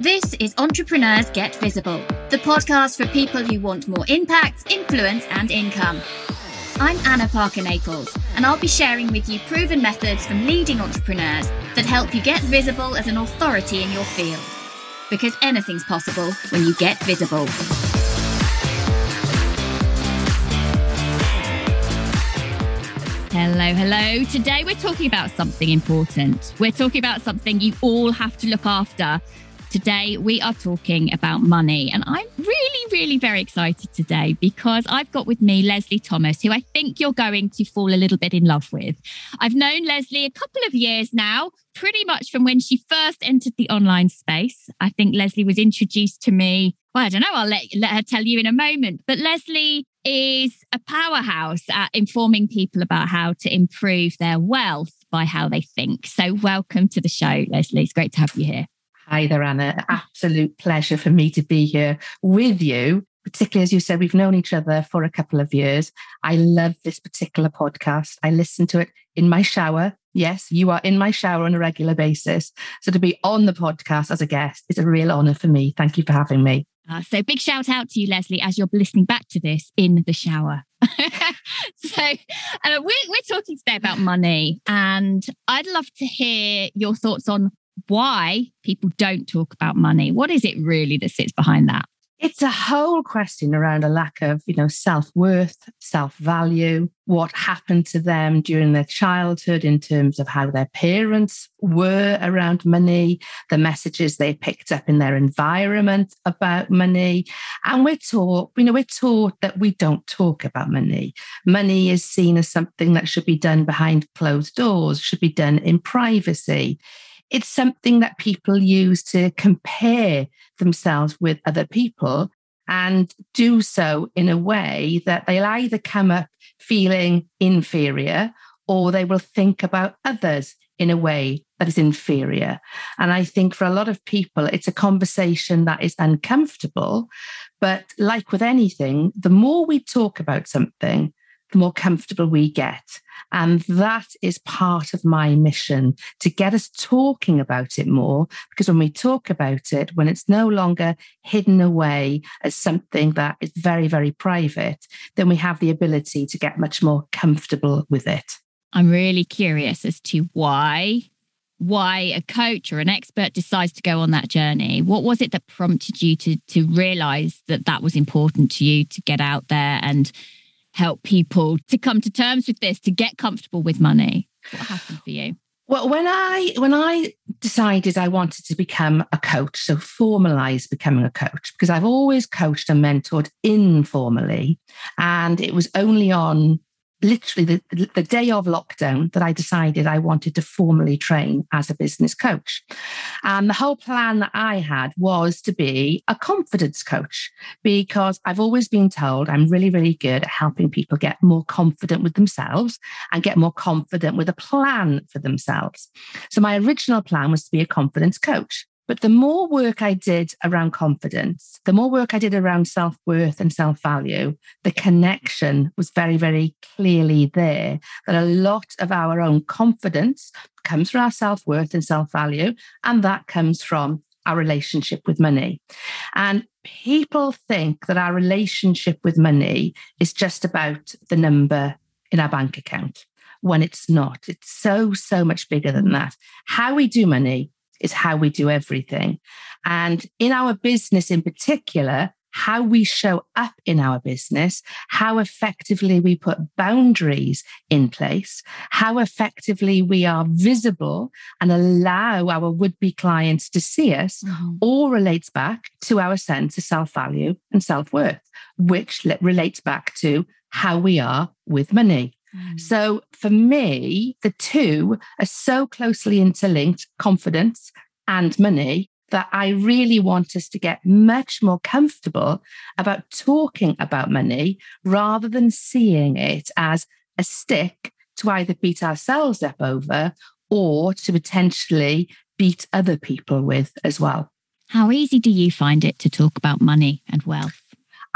This is Entrepreneurs Get Visible, the podcast for people who want more impact, influence, and income. I'm Anna Parker Naples, and I'll be sharing with you proven methods from leading entrepreneurs that help you get visible as an authority in your field. Because anything's possible when you get visible. Hello, hello. Today we're talking about something important. We're talking about something you all have to look after Today, we are talking about money. And I'm really, really very excited today because I've got with me Leslie Thomas, who I think you're going to fall a little bit in love with. I've known Leslie a couple of years now, pretty much from when she first entered the online space. I think Leslie was introduced to me. Well, I don't know. I'll let, let her tell you in a moment. But Leslie is a powerhouse at informing people about how to improve their wealth by how they think. So, welcome to the show, Leslie. It's great to have you here. Hi there, Anna. Absolute pleasure for me to be here with you. Particularly as you said, we've known each other for a couple of years. I love this particular podcast. I listen to it in my shower. Yes, you are in my shower on a regular basis. So to be on the podcast as a guest is a real honor for me. Thank you for having me. Uh, so big shout out to you, Leslie, as you're listening back to this in the shower. so uh, we're, we're talking today about money, and I'd love to hear your thoughts on why people don't talk about money. What is it really that sits behind that? It's a whole question around a lack of, you know, self-worth, self-value, what happened to them during their childhood in terms of how their parents were around money, the messages they picked up in their environment about money. And we're taught, you know, we're taught that we don't talk about money. Money is seen as something that should be done behind closed doors, should be done in privacy it's something that people use to compare themselves with other people and do so in a way that they'll either come up feeling inferior or they will think about others in a way that is inferior. And I think for a lot of people, it's a conversation that is uncomfortable. But like with anything, the more we talk about something, the more comfortable we get. And that is part of my mission to get us talking about it more. Because when we talk about it, when it's no longer hidden away as something that is very, very private, then we have the ability to get much more comfortable with it. I'm really curious as to why why a coach or an expert decides to go on that journey what was it that prompted you to to realize that that was important to you to get out there and help people to come to terms with this, to get comfortable with money? What happened for you? Well, when I when I decided I wanted to become a coach, so formalize becoming a coach, because I've always coached and mentored informally, and it was only on literally the, the day of lockdown that I decided I wanted to formally train as a business coach. And the whole plan that I had was to be a confidence coach because I've always been told I'm really, really good at helping people get more confident with themselves and get more confident with a plan for themselves. So my original plan was to be a confidence coach. But the more work I did around confidence, the more work I did around self worth and self value, the connection was very, very clearly there that a lot of our own confidence comes from our self worth and self value, and that comes from our relationship with money. And people think that our relationship with money is just about the number in our bank account when it's not. It's so, so much bigger than that. How we do money is how we do everything. And in our business in particular, how we show up in our business, how effectively we put boundaries in place, how effectively we are visible and allow our would be clients to see us, mm-hmm. all relates back to our sense of self value and self worth, which relates back to how we are with money. Mm. So for me, the two are so closely interlinked confidence and money that I really want us to get much more comfortable about talking about money rather than seeing it as a stick to either beat ourselves up over or to potentially beat other people with as well. How easy do you find it to talk about money and wealth?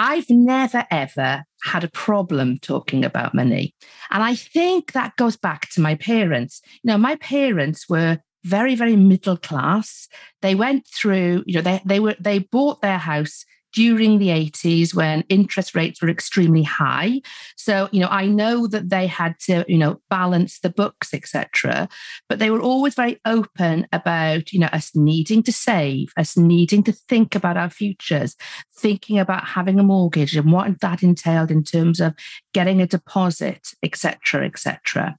I've never, ever had a problem talking about money. And I think that goes back to my parents. You know, my parents were very, very middle class. They went through, you know, they, they were, they bought their house during the 80s when interest rates were extremely high. So, you know, I know that they had to, you know, balance the books, etc. But they were always very open about, you know, us needing to save, us needing to think about our futures, thinking about having a mortgage and what that entailed in terms of getting a deposit, etc., etc.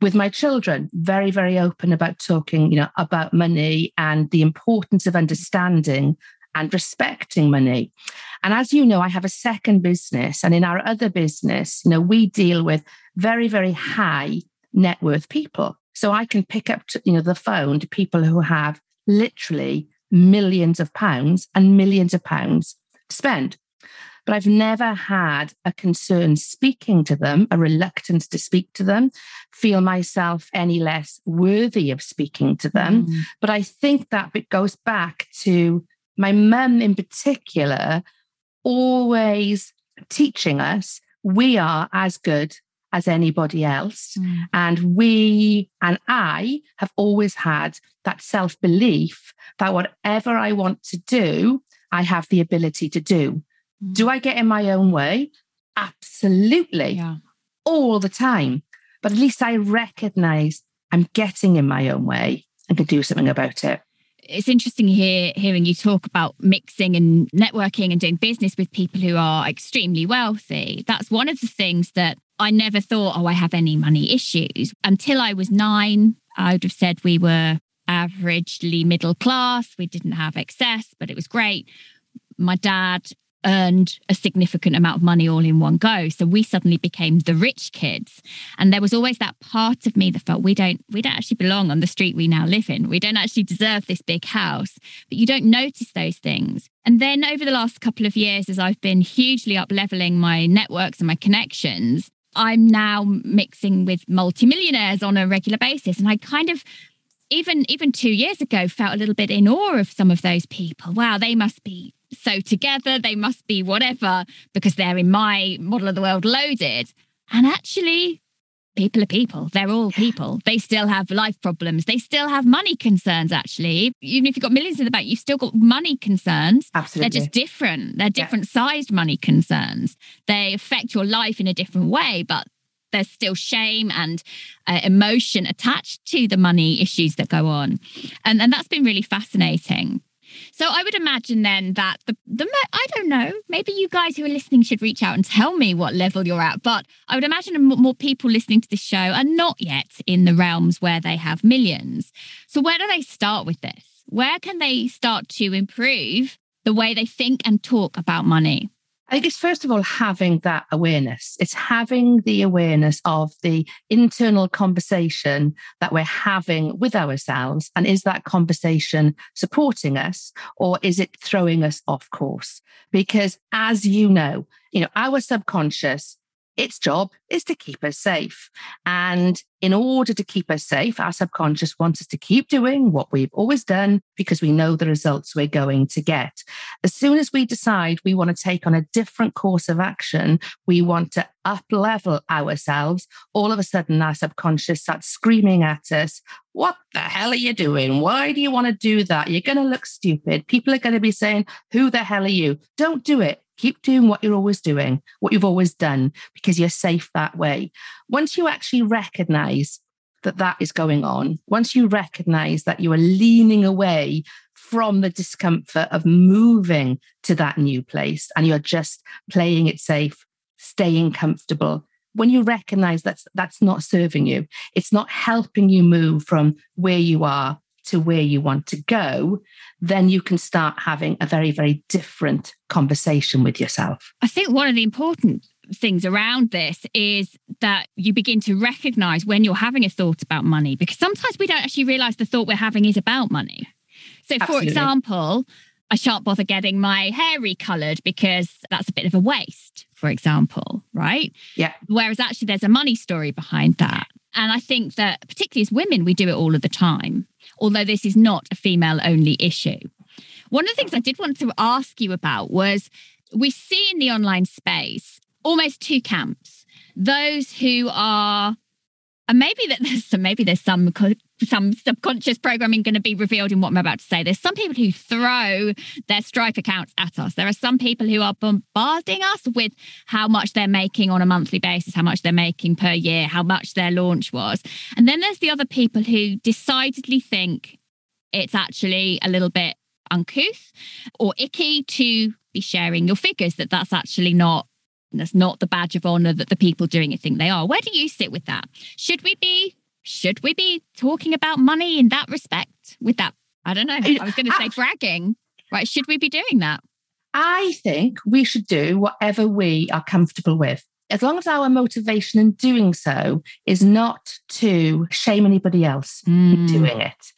With my children, very, very open about talking, you know, about money and the importance of understanding and respecting money. And as you know, I have a second business. And in our other business, you know, we deal with very, very high net worth people. So I can pick up, to, you know, the phone to people who have literally millions of pounds and millions of pounds to spend. But I've never had a concern speaking to them, a reluctance to speak to them, feel myself any less worthy of speaking to them. Mm. But I think that it goes back to my mum in particular always teaching us we are as good as anybody else. Mm. And we and I have always had that self belief that whatever I want to do, I have the ability to do. Mm. Do I get in my own way? Absolutely. Yeah. All the time. But at least I recognize I'm getting in my own way and can do something about it it's interesting here hearing you talk about mixing and networking and doing business with people who are extremely wealthy. That's one of the things that I never thought, oh, I have any money issues. Until I was nine, I would have said we were averagely middle class. We didn't have excess, but it was great. My dad earned a significant amount of money all in one go. So we suddenly became the rich kids. And there was always that part of me that felt we don't we don't actually belong on the street we now live in. We don't actually deserve this big house. But you don't notice those things. And then over the last couple of years as i've been hugely up leveling my networks and my connections i'm now mixing with multimillionaires on a regular basis. And i kind of even even 2 years ago felt a little bit in awe of some of those people. Wow they must be so together, they must be whatever because they're in my model of the world loaded. And actually, people are people. They're all people. They still have life problems. They still have money concerns, actually. Even if you've got millions in the bank, you've still got money concerns. Absolutely. They're just different. They're different yeah. sized money concerns. They affect your life in a different way, but there's still shame and uh, emotion attached to the money issues that go on. And, and that's been really fascinating. So I would imagine then that the the I don't know, maybe you guys who are listening should reach out and tell me what level you're at. But I would imagine more people listening to this show are not yet in the realms where they have millions. So where do they start with this? Where can they start to improve the way they think and talk about money? I think it's first of all having that awareness. It's having the awareness of the internal conversation that we're having with ourselves. And is that conversation supporting us or is it throwing us off course? Because as you know, you know, our subconscious its job is to keep us safe. And in order to keep us safe, our subconscious wants us to keep doing what we've always done because we know the results we're going to get. As soon as we decide we want to take on a different course of action, we want to up level ourselves, all of a sudden our subconscious starts screaming at us, What the hell are you doing? Why do you want to do that? You're going to look stupid. People are going to be saying, Who the hell are you? Don't do it. Keep doing what you're always doing, what you've always done, because you're safe that way. Once you actually recognize that that is going on, once you recognize that you are leaning away from the discomfort of moving to that new place and you're just playing it safe, staying comfortable, when you recognize that's that's not serving you, it's not helping you move from where you are to where you want to go, then you can start having a very, very different conversation with yourself. I think one of the important things around this is that you begin to recognize when you're having a thought about money, because sometimes we don't actually realize the thought we're having is about money. So, Absolutely. for example, I shan't bother getting my hair recolored because that's a bit of a waste, for example, right? Yeah. Whereas actually, there's a money story behind that. And I think that, particularly as women, we do it all of the time although this is not a female only issue. One of the things I did want to ask you about was we see in the online space almost two camps those who are and maybe that there's some maybe there's some some subconscious programming going to be revealed in what I'm about to say. There's some people who throw their Stripe accounts at us. There are some people who are bombarding us with how much they're making on a monthly basis, how much they're making per year, how much their launch was. And then there's the other people who decidedly think it's actually a little bit uncouth or icky to be sharing your figures, that that's actually not that's not the badge of honor that the people doing it think they are. Where do you sit with that? Should we be should we be talking about money in that respect? With that, I don't know. I was going to say bragging, right? Should we be doing that? I think we should do whatever we are comfortable with. As long as our motivation in doing so is not to shame anybody else mm. doing it.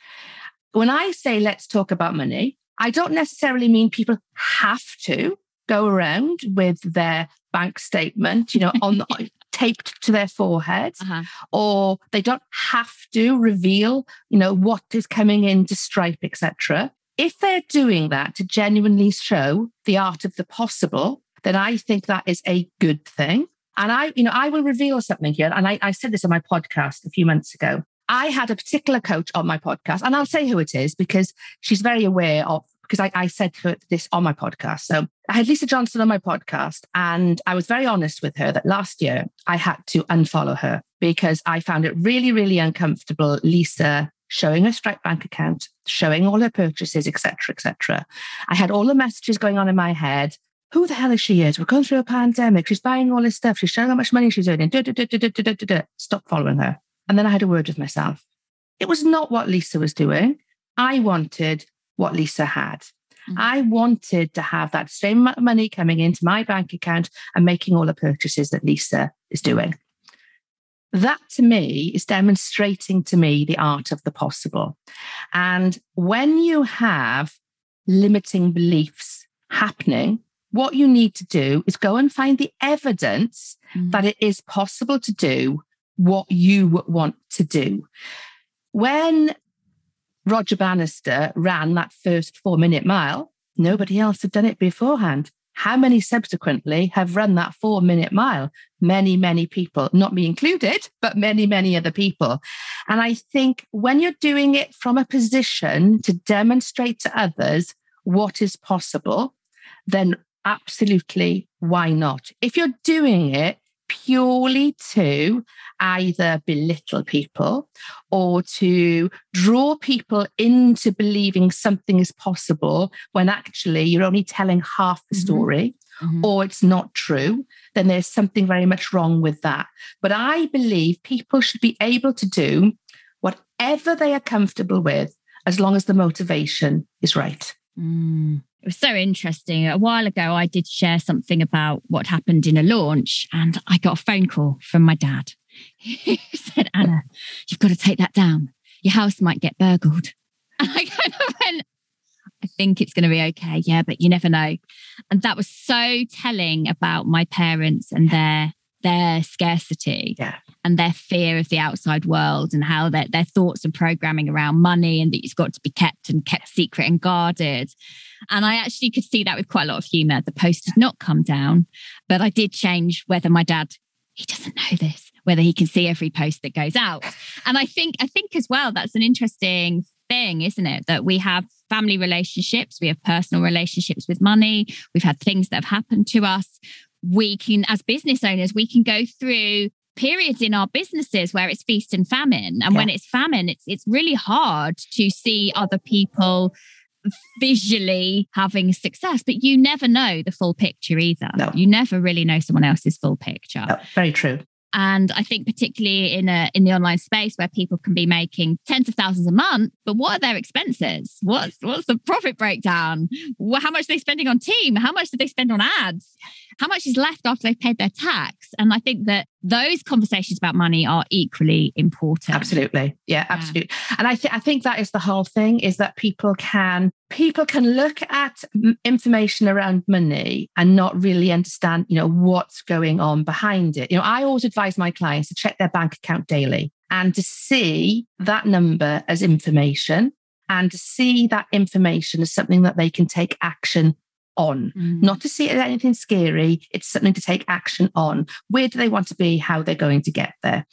When I say let's talk about money, I don't necessarily mean people have to go around with their bank statement, you know, on the, taped to their forehead, uh-huh. or they don't have to reveal, you know, what is coming into Stripe, etc. If they're doing that to genuinely show the art of the possible, then I think that is a good thing. And I, you know, I will reveal something here. And I, I said this on my podcast a few months ago. I had a particular coach on my podcast, and I'll say who it is because she's very aware of because I, I said this on my podcast. So I had Lisa Johnson on my podcast, and I was very honest with her that last year I had to unfollow her because I found it really, really uncomfortable. Lisa showing her Stripe bank account, showing all her purchases, etc., etc. I had all the messages going on in my head. Who the hell is she? Is we're going through a pandemic. She's buying all this stuff. She's showing how much money she's earning. Stop following her. And then I had a word with myself. It was not what Lisa was doing. I wanted what Lisa had. Mm-hmm. I wanted to have that same amount of money coming into my bank account and making all the purchases that Lisa is doing. That to me is demonstrating to me the art of the possible. And when you have limiting beliefs happening, what you need to do is go and find the evidence mm. that it is possible to do what you want to do. When Roger Bannister ran that first four minute mile, nobody else had done it beforehand. How many subsequently have run that four minute mile? Many, many people, not me included, but many, many other people. And I think when you're doing it from a position to demonstrate to others what is possible, then absolutely why not? If you're doing it purely to either belittle people or to draw people into believing something is possible when actually you're only telling half the mm-hmm. story mm-hmm. or it's not true, then there's something very much wrong with that. But I believe people should be able to do whatever they are comfortable with as long as the motivation is right. Mm. It was so interesting. A while ago, I did share something about what happened in a launch, and I got a phone call from my dad. He said, Anna, you've got to take that down. Your house might get burgled. And I kind of went, I think it's going to be okay. Yeah, but you never know. And that was so telling about my parents and their their scarcity yeah. and their fear of the outside world and how their, their thoughts and programming around money and that it's got to be kept and kept secret and guarded. And I actually could see that with quite a lot of humor. The post did not come down, but I did change whether my dad, he doesn't know this, whether he can see every post that goes out. And I think, I think as well, that's an interesting thing, isn't it? That we have family relationships, we have personal relationships with money, we've had things that have happened to us we can, as business owners, we can go through periods in our businesses where it's feast and famine. And yeah. when it's famine, it's it's really hard to see other people visually having success, but you never know the full picture either. No. You never really know someone else's full picture. No, very true. And I think particularly in a in the online space where people can be making tens of thousands a month, but what are their expenses? What's what's the profit breakdown? How much are they spending on team? How much do they spend on ads? How much is left after they've paid their tax? And I think that those conversations about money are equally important. Absolutely. Yeah, absolutely. Yeah. And I think I think that is the whole thing is that people can people can look at information around money and not really understand, you know, what's going on behind it. You know, I always advise my clients to check their bank account daily and to see that number as information and to see that information as something that they can take action on, mm. not to see it as anything scary. It's something to take action on. Where do they want to be? How they're going to get there.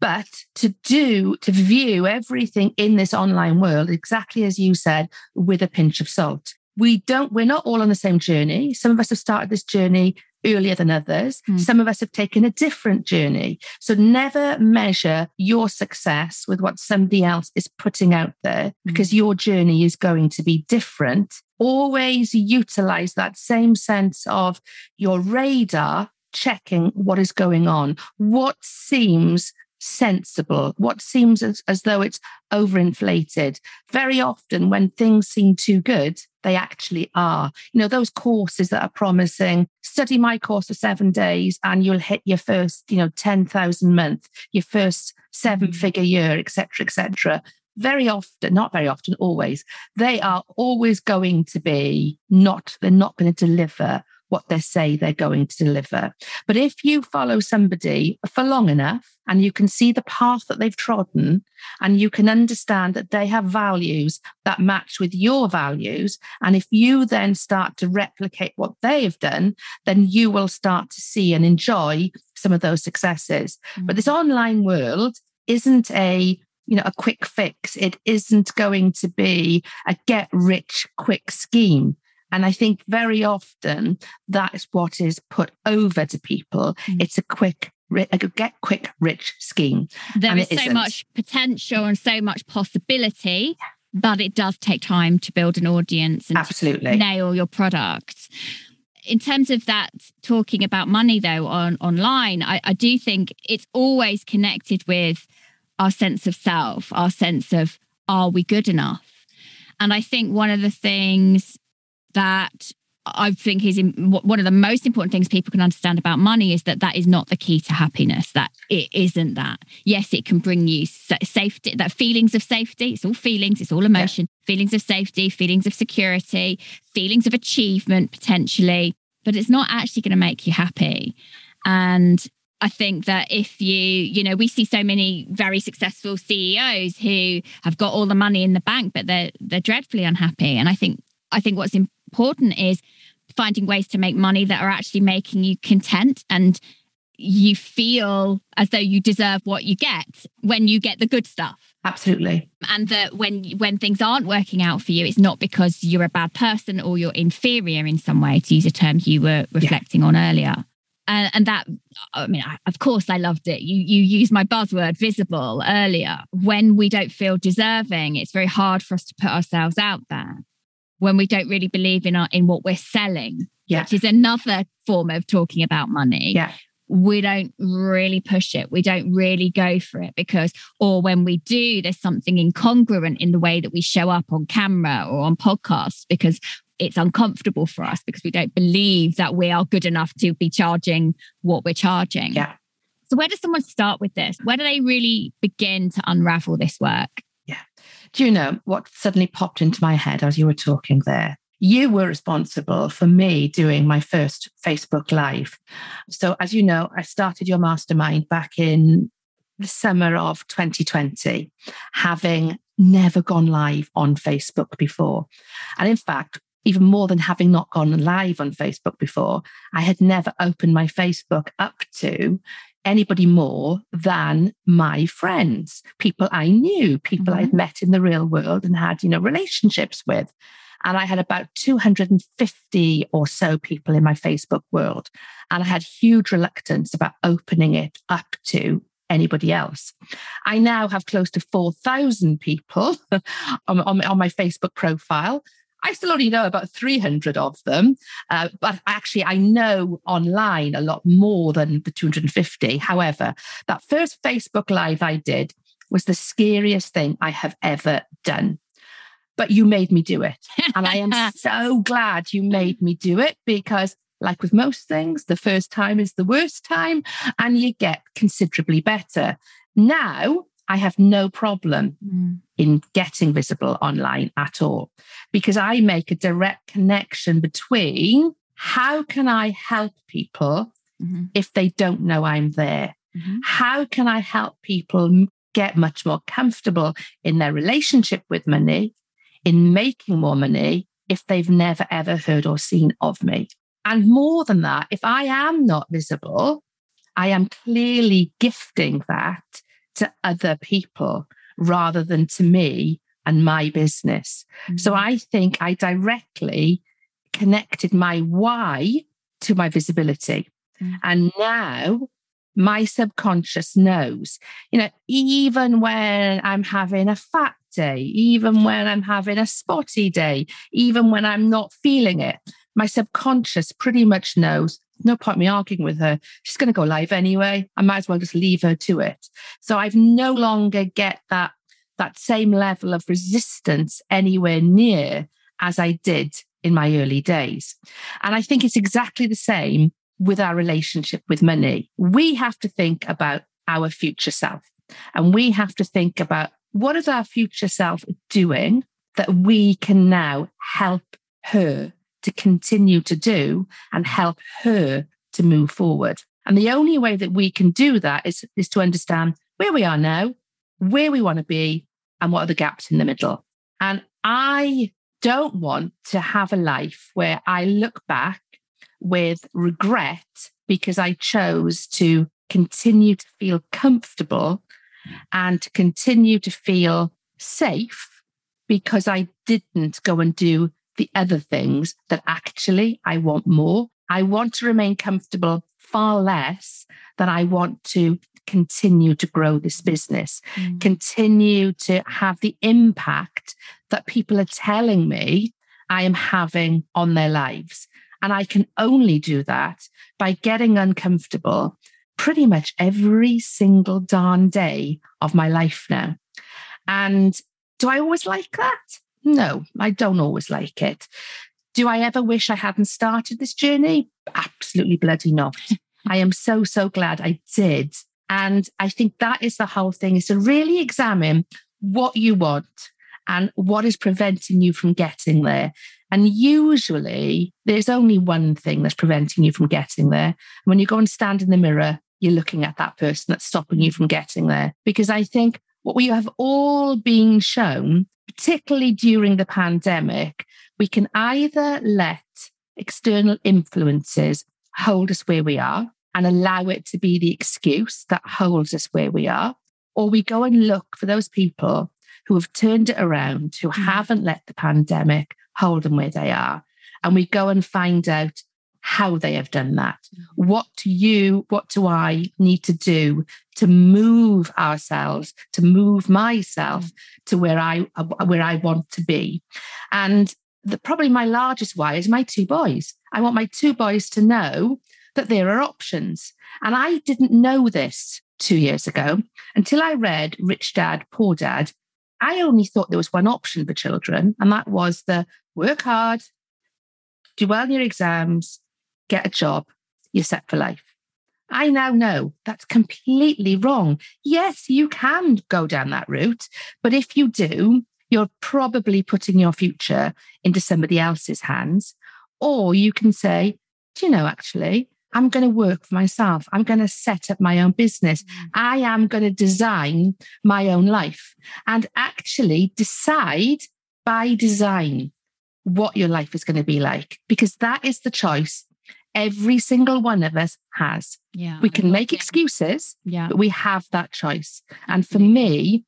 But to do, to view everything in this online world, exactly as you said, with a pinch of salt. We don't, we're not all on the same journey. Some of us have started this journey earlier than others. Mm. Some of us have taken a different journey. So never measure your success with what somebody else is putting out there because mm. your journey is going to be different. Always utilize that same sense of your radar checking what is going on, what seems sensible, what seems as, as though it's overinflated. Very often, when things seem too good, they actually are. You know, those courses that are promising, study my course for seven days and you'll hit your first, you know, 10,000 month, your first seven mm-hmm. figure year, etc., etc. Very often, not very often, always, they are always going to be not, they're not going to deliver what they say they're going to deliver. But if you follow somebody for long enough and you can see the path that they've trodden and you can understand that they have values that match with your values, and if you then start to replicate what they've done, then you will start to see and enjoy some of those successes. Mm-hmm. But this mm. online world isn't a you know a quick fix it isn't going to be a get rich quick scheme and I think very often that is what is put over to people. Mm. It's a quick a get quick rich scheme. There is so isn't. much potential and so much possibility, but it does take time to build an audience and absolutely nail your product. In terms of that, talking about money though on online, I, I do think it's always connected with our sense of self, our sense of are we good enough? And I think one of the things that I think is one of the most important things people can understand about money is that that is not the key to happiness. That it isn't that. Yes, it can bring you safety, that feelings of safety. It's all feelings, it's all emotion, yeah. feelings of safety, feelings of security, feelings of achievement potentially, but it's not actually going to make you happy. And I think that if you, you know, we see so many very successful CEOs who have got all the money in the bank, but they're they're dreadfully unhappy. And I think I think what's important is finding ways to make money that are actually making you content and you feel as though you deserve what you get when you get the good stuff. Absolutely. And that when when things aren't working out for you it's not because you're a bad person or you're inferior in some way to use a term you were reflecting yeah. on earlier. And, and that i mean I, of course i loved it. You you used my buzzword visible earlier. When we don't feel deserving it's very hard for us to put ourselves out there when we don't really believe in our in what we're selling, yeah. which is another form of talking about money. Yeah. We don't really push it. We don't really go for it because, or when we do, there's something incongruent in the way that we show up on camera or on podcasts because it's uncomfortable for us because we don't believe that we are good enough to be charging what we're charging. Yeah. So, where does someone start with this? Where do they really begin to unravel this work? Do you know what suddenly popped into my head as you were talking there? You were responsible for me doing my first Facebook Live. So, as you know, I started your mastermind back in the summer of 2020, having never gone live on Facebook before. And in fact, even more than having not gone live on Facebook before, I had never opened my Facebook up to anybody more than my friends, people I knew, people mm-hmm. I'd met in the real world and had, you know, relationships with. And I had about 250 or so people in my Facebook world. And I had huge reluctance about opening it up to anybody else. I now have close to 4,000 people on, on, on, my Facebook profile. I still only know about 300 of them, uh, but actually, I know online a lot more than the 250. However, that first Facebook Live I did was the scariest thing I have ever done. But you made me do it. And I am so glad you made me do it because, like with most things, the first time is the worst time and you get considerably better. Now, I have no problem mm. In getting visible online at all because I make a direct connection between how can I help people mm-hmm. if they don't know I'm there? Mm-hmm. How can I help people get much more comfortable in their relationship with money, in making more money if they've never ever heard or seen of me? And more than that, if I am not visible, I am clearly gifting that to other people rather than to me and my business. Mm-hmm. So I think I directly connected my why to my visibility. Mm-hmm. And now my subconscious knows, you know, even when I'm having a fat day, even when I'm having a spotty day, even when I'm not feeling it, my subconscious pretty much knows no point me arguing with her. She's going to go live anyway. I might as well just leave her to it. So I've no longer get that that same level of resistance anywhere near as I did in my early days. And I think it's exactly the same with our relationship with money. We have to think about our future self and we have to think about what is our future self doing that we can now help her to continue to do and mm. help her to move forward. And the only way that we can do that is, is to understand where we are now, where we want to be, and what are the gaps in the middle. And I don't want to have a life where I look back with regret because I chose to continue to feel comfortable mm. and to continue to feel safe because I didn't go and do the other things that actually I want more. I want to remain comfortable far less than I want to continue to grow this business, mm. continue to have the impact that people are telling me I am having on their lives. And I can only do that by getting uncomfortable pretty much every single darn day of my life now. And do I always like that? No, I don't always like it. Do I ever wish I hadn't started this journey? Absolutely bloody not. I am so, so glad I did. And I think that is the whole thing is to really examine what you want and what is preventing you from getting there. And usually there's only one thing that's preventing you from getting there. When you go and stand in the mirror, you're looking at that person that's stopping you from getting there. Because I think what we have all been shown particularly during the pandemic, we can either let external influences hold us where we are and allow it to be the excuse that holds us where we are, or we go and look for those people who have turned it around, who mm. haven't let the pandemic hold them where they are. And we go and find out how they have done that. Mm. What do you, what do I need to do to move ourselves, to move myself mm. to where I where I want to be? And the, probably my largest why is my two boys. I want my two boys to know that there are options. And I didn't know this two years ago until I read Rich Dad, Poor Dad. I only thought there was one option for children, and that was the work hard, do well in your exams, get a job, you're set for life. I now know that's completely wrong. Yes, you can go down that route, but if you do, you're probably putting your future into somebody else's hands. Or you can say, do you know, actually, I'm going to work for myself. I'm going to set up my own business. Mm. I am going to design my own life and actually decide by design what your life is going to be like, because that is the choice every single one of us has. Yeah. We can make excuses, yeah. but we have that choice. And for me,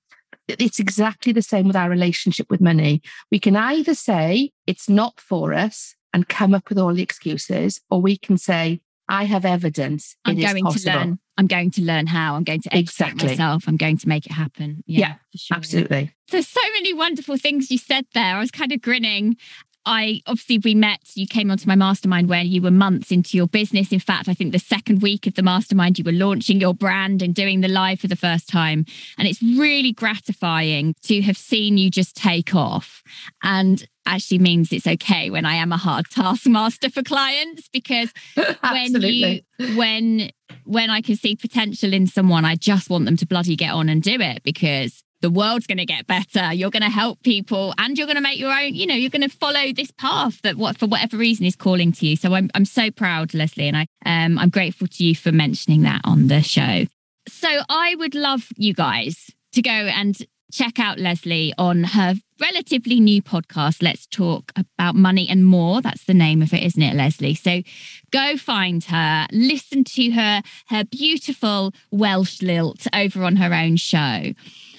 it's exactly the same with our relationship with money. We can either say it's not for us and come up with all the excuses, or we can say, I have evidence. I'm going to learn. I'm going to learn how. I'm going to educate exactly. myself. I'm going to make it happen. Yeah, yeah sure. absolutely. There's so many wonderful things you said there. I was kind of grinning I obviously we met, you came onto my mastermind when you were months into your business. In fact, I think the second week of the mastermind, you were launching your brand and doing the live for the first time. And it's really gratifying to have seen you just take off. And actually means it's okay when I am a hard taskmaster for clients because when you when when I can see potential in someone, I just want them to bloody get on and do it because the world's going to get better. You're going to help people and you're going to make your own, you know, you're going to follow this path that what for whatever reason is calling to you. So I'm I'm so proud, Leslie, and I um I'm grateful to you for mentioning that on the show. So I would love you guys to go and check out Leslie on her relatively new podcast, Let's Talk About Money and More. That's the name of it, isn't it, Leslie? So go find her, listen to her, her beautiful Welsh lilt over on her own show.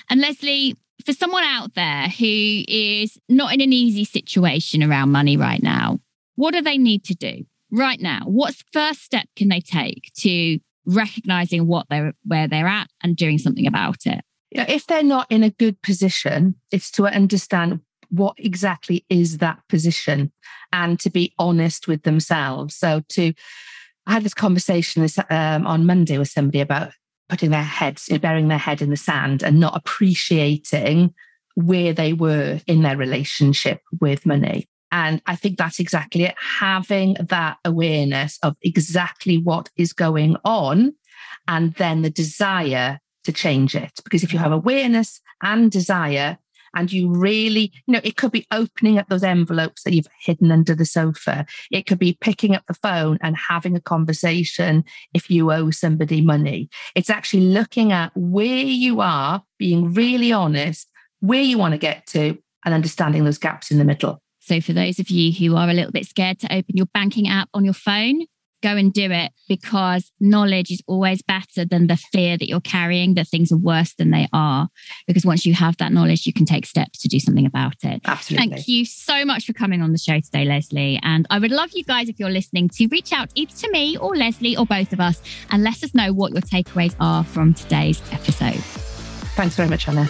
And Leslie, for someone out there who is not in an easy situation around money right now, what do they need to do right now? What first step can they take to recognizing what they're where they're at and doing something about it? You know, if they're not in a good position, it's to understand what exactly is that position and to be honest with themselves. So to I had this conversation this, um, on Monday with somebody about putting their heads, you know, burying their head in the sand and not appreciating where they were in their relationship with money. And I think that's exactly it. Having that awareness of exactly what is going on and then the desire to change it. Because if you have awareness and desire, and you really, you know, it could be opening up those envelopes that you've hidden under the sofa. It could be picking up the phone and having a conversation if you owe somebody money. It's actually looking at where you are, being really honest, where you want to get to, and understanding those gaps in the middle. So, for those of you who are a little bit scared to open your banking app on your phone, go and do it because knowledge is always better than the fear that you're carrying that things are worse than they are. Because once you have that knowledge, you can take steps to do something about it. Absolutely. Thank you so much for coming on the show today, Leslie. And I would love you guys, if you're listening, to reach out either to me or Leslie or both of us and let us know what your takeaways are from today's episode. Thanks very much, Anna.